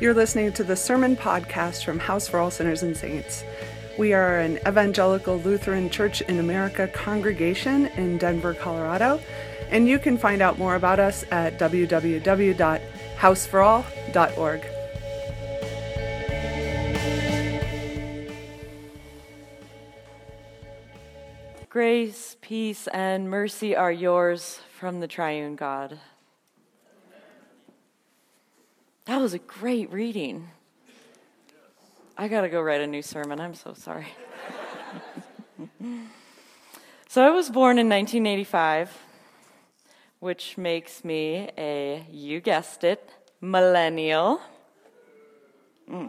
You're listening to the Sermon Podcast from House for All Sinners and Saints. We are an evangelical Lutheran Church in America congregation in Denver, Colorado, and you can find out more about us at www.houseforall.org. Grace, peace, and mercy are yours from the triune God. That was a great reading. I got to go write a new sermon. I'm so sorry. so I was born in 1985, which makes me a, you guessed it, millennial.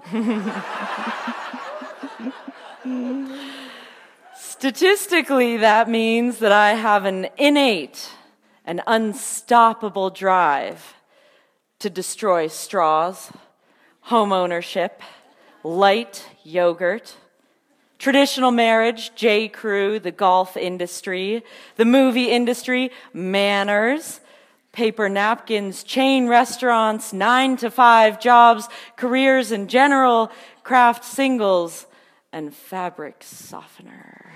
Statistically, that means that I have an innate and unstoppable drive to destroy straws, home ownership, light yogurt, traditional marriage, J. Crew, the golf industry, the movie industry, manners, paper napkins, chain restaurants, nine to five jobs, careers in general, Kraft Singles, and fabric softener.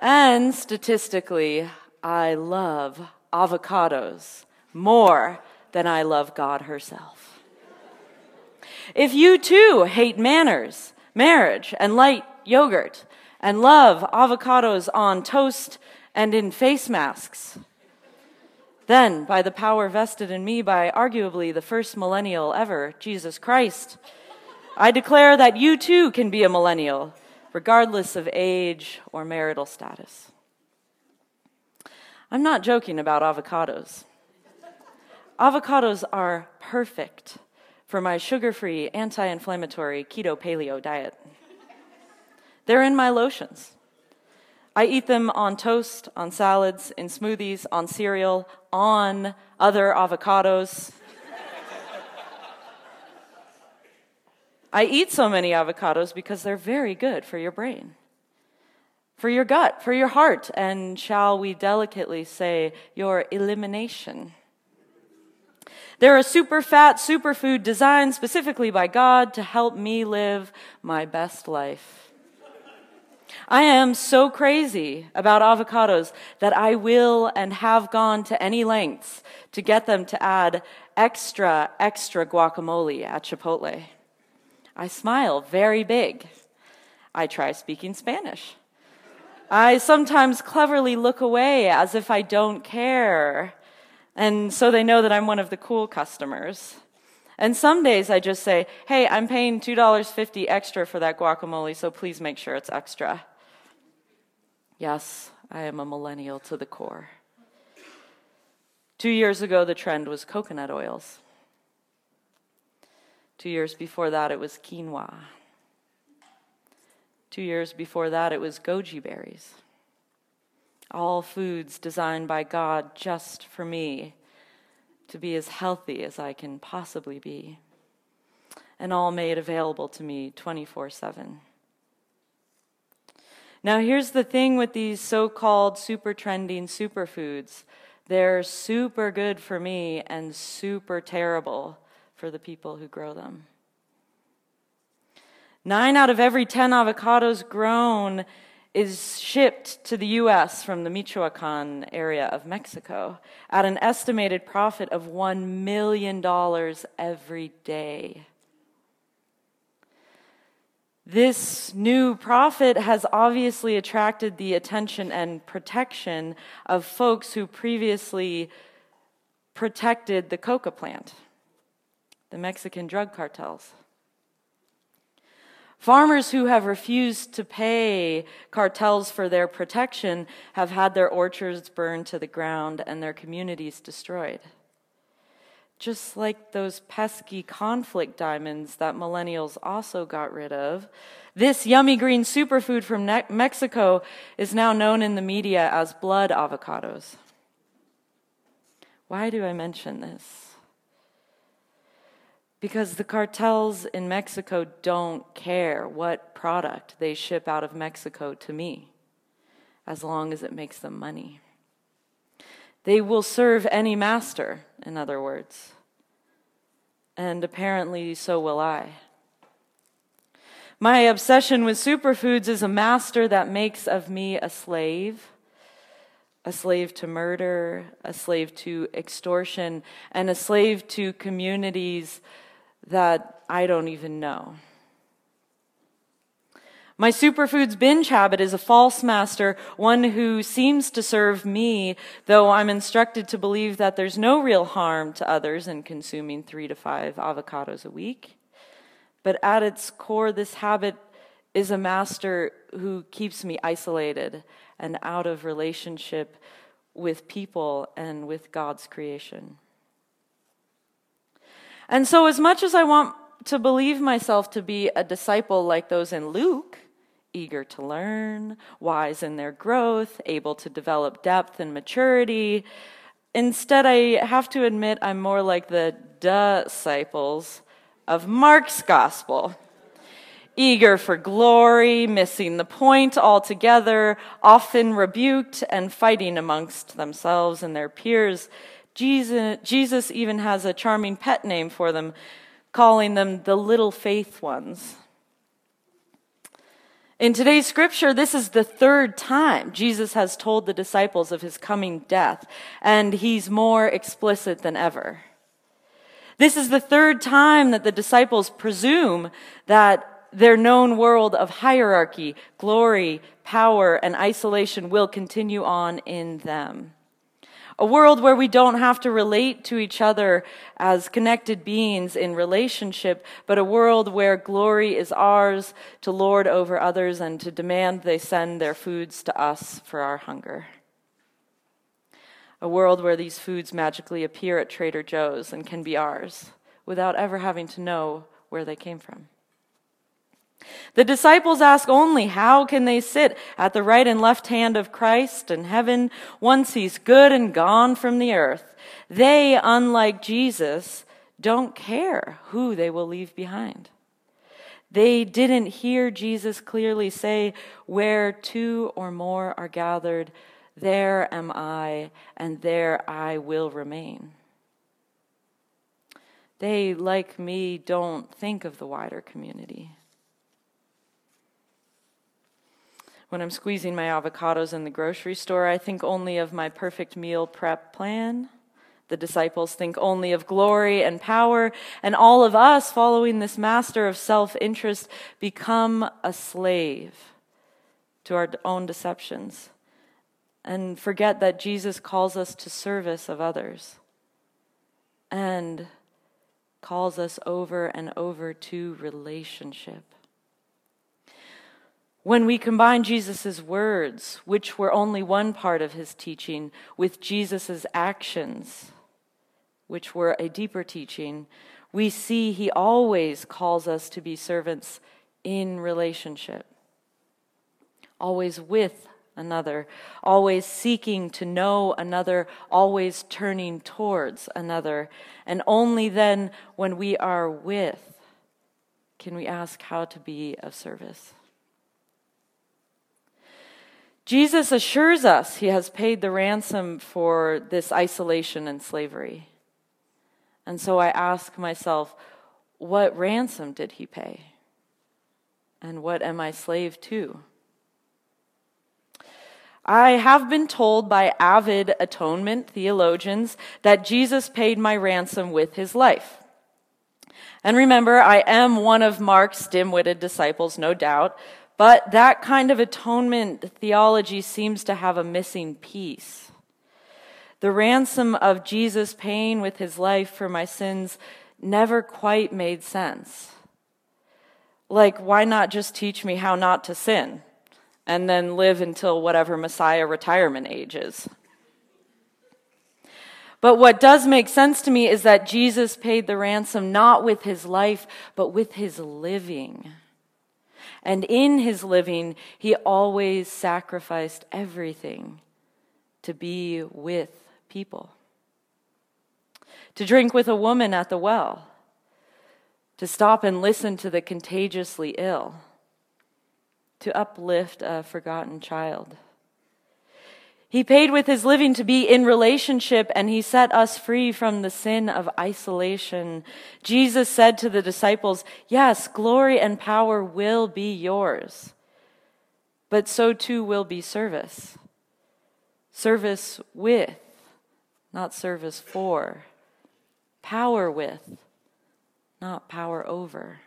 and statistically, I love avocados more than I love God herself. If you too hate manners, marriage, and light yogurt, and love avocados on toast and in face masks, then, by the power vested in me by arguably the first millennial ever, Jesus Christ, I declare that you too can be a millennial, regardless of age or marital status. I'm not joking about avocados. Avocados are perfect for my sugar free, anti inflammatory keto paleo diet. They're in my lotions. I eat them on toast, on salads, in smoothies, on cereal, on other avocados. I eat so many avocados because they're very good for your brain for your gut, for your heart, and shall we delicately say, your elimination. They're a super fat superfood designed specifically by God to help me live my best life. I am so crazy about avocados that I will and have gone to any lengths to get them to add extra, extra guacamole at Chipotle. I smile very big. I try speaking Spanish. I sometimes cleverly look away as if I don't care. And so they know that I'm one of the cool customers. And some days I just say, hey, I'm paying $2.50 extra for that guacamole, so please make sure it's extra. Yes, I am a millennial to the core. Two years ago, the trend was coconut oils. Two years before that, it was quinoa. Two years before that, it was goji berries. All foods designed by God just for me to be as healthy as I can possibly be, and all made available to me 24 7. Now, here's the thing with these so called super trending superfoods they're super good for me and super terrible for the people who grow them. Nine out of every 10 avocados grown is shipped to the US from the Michoacan area of Mexico at an estimated profit of $1 million every day. This new profit has obviously attracted the attention and protection of folks who previously protected the coca plant, the Mexican drug cartels. Farmers who have refused to pay cartels for their protection have had their orchards burned to the ground and their communities destroyed. Just like those pesky conflict diamonds that millennials also got rid of, this yummy green superfood from Mexico is now known in the media as blood avocados. Why do I mention this? Because the cartels in Mexico don't care what product they ship out of Mexico to me, as long as it makes them money. They will serve any master, in other words. And apparently, so will I. My obsession with superfoods is a master that makes of me a slave, a slave to murder, a slave to extortion, and a slave to communities that I don't even know. My superfoods binge habit is a false master, one who seems to serve me, though I'm instructed to believe that there's no real harm to others in consuming three to five avocados a week. But at its core, this habit is a master who keeps me isolated and out of relationship with people and with God's creation. And so, as much as I want to believe myself to be a disciple like those in Luke, eager to learn, wise in their growth, able to develop depth and maturity. Instead, I have to admit I'm more like the disciples of Mark's gospel. Eager for glory, missing the point altogether, often rebuked and fighting amongst themselves and their peers. Jesus, Jesus even has a charming pet name for them, calling them the little faith ones. In today's scripture, this is the third time Jesus has told the disciples of his coming death, and he's more explicit than ever. This is the third time that the disciples presume that their known world of hierarchy, glory, power, and isolation will continue on in them. A world where we don't have to relate to each other as connected beings in relationship, but a world where glory is ours to lord over others and to demand they send their foods to us for our hunger. A world where these foods magically appear at Trader Joe's and can be ours without ever having to know where they came from. The disciples ask only, how can they sit at the right and left hand of Christ in heaven once he's good and gone from the earth? They, unlike Jesus, don't care who they will leave behind. They didn't hear Jesus clearly say, Where two or more are gathered, there am I, and there I will remain. They, like me, don't think of the wider community. When I'm squeezing my avocados in the grocery store, I think only of my perfect meal prep plan. The disciples think only of glory and power, and all of us, following this master of self interest, become a slave to our own deceptions and forget that Jesus calls us to service of others and calls us over and over to relationship. When we combine Jesus' words, which were only one part of his teaching, with Jesus' actions, which were a deeper teaching, we see he always calls us to be servants in relationship, always with another, always seeking to know another, always turning towards another. And only then, when we are with, can we ask how to be of service. Jesus assures us he has paid the ransom for this isolation and slavery. And so I ask myself, what ransom did he pay? And what am I slave to? I have been told by avid atonement theologians that Jesus paid my ransom with his life. And remember, I am one of Mark's dim witted disciples, no doubt, but that kind of atonement theology seems to have a missing piece. The ransom of Jesus paying with his life for my sins never quite made sense. Like, why not just teach me how not to sin and then live until whatever Messiah retirement age is? But what does make sense to me is that Jesus paid the ransom not with his life, but with his living. And in his living, he always sacrificed everything to be with people. To drink with a woman at the well, to stop and listen to the contagiously ill, to uplift a forgotten child. He paid with his living to be in relationship and he set us free from the sin of isolation. Jesus said to the disciples, Yes, glory and power will be yours, but so too will be service. Service with, not service for. Power with, not power over.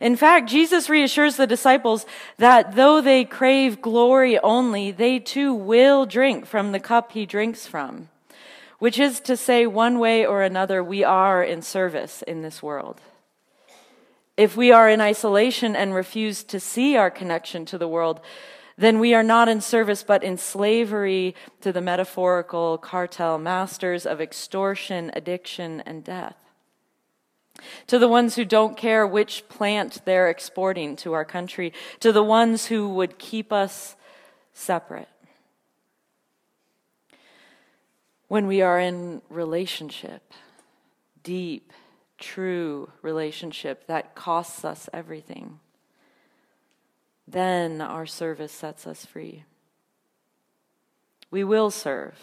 In fact, Jesus reassures the disciples that though they crave glory only, they too will drink from the cup he drinks from, which is to say, one way or another, we are in service in this world. If we are in isolation and refuse to see our connection to the world, then we are not in service but in slavery to the metaphorical cartel masters of extortion, addiction, and death to the ones who don't care which plant they're exporting to our country, to the ones who would keep us separate. When we are in relationship, deep, true relationship that costs us everything, then our service sets us free. We will serve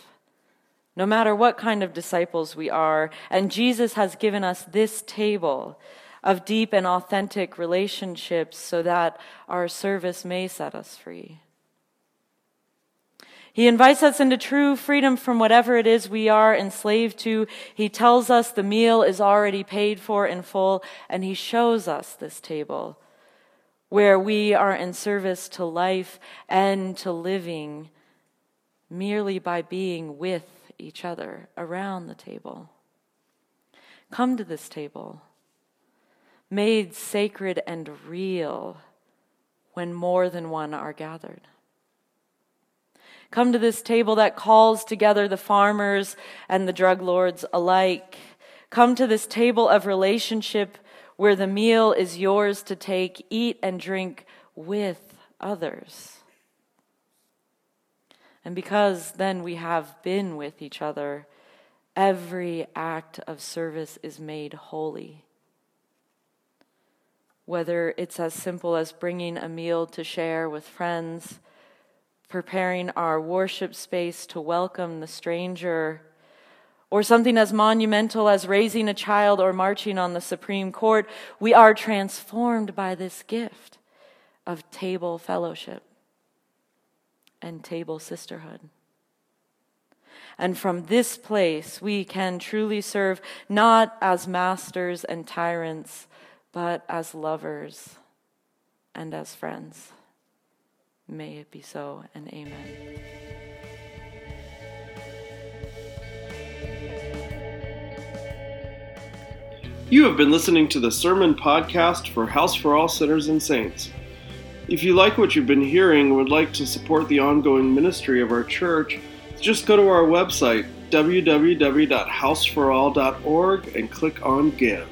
no matter what kind of disciples we are. And Jesus has given us this table of deep and authentic relationships so that our service may set us free. He invites us into true freedom from whatever it is we are enslaved to. He tells us the meal is already paid for in full, and He shows us this table where we are in service to life and to living merely by being with each other around the table. Come to this table, made sacred and real when more than one are gathered. Come to this table that calls together the farmers and the drug lords alike. Come to this table of relationship where the meal is yours to take, eat and drink with others. And because then we have been with each other, every act of service is made holy. Whether it's as simple as bringing a meal to share with friends, preparing our worship space to welcome the stranger, or something as monumental as raising a child or marching on the Supreme Court, we are transformed by this gift of table fellowship and table sisterhood. And from this place, we can truly serve not as masters and tyrants, but as lovers and as friends. May it be so, and amen. You have been listening to the Sermon Podcast for House for All Sinners and Saints. If you like what you've been hearing and would like to support the ongoing ministry of our church, just go to our website, www.houseforall.org, and click on Give.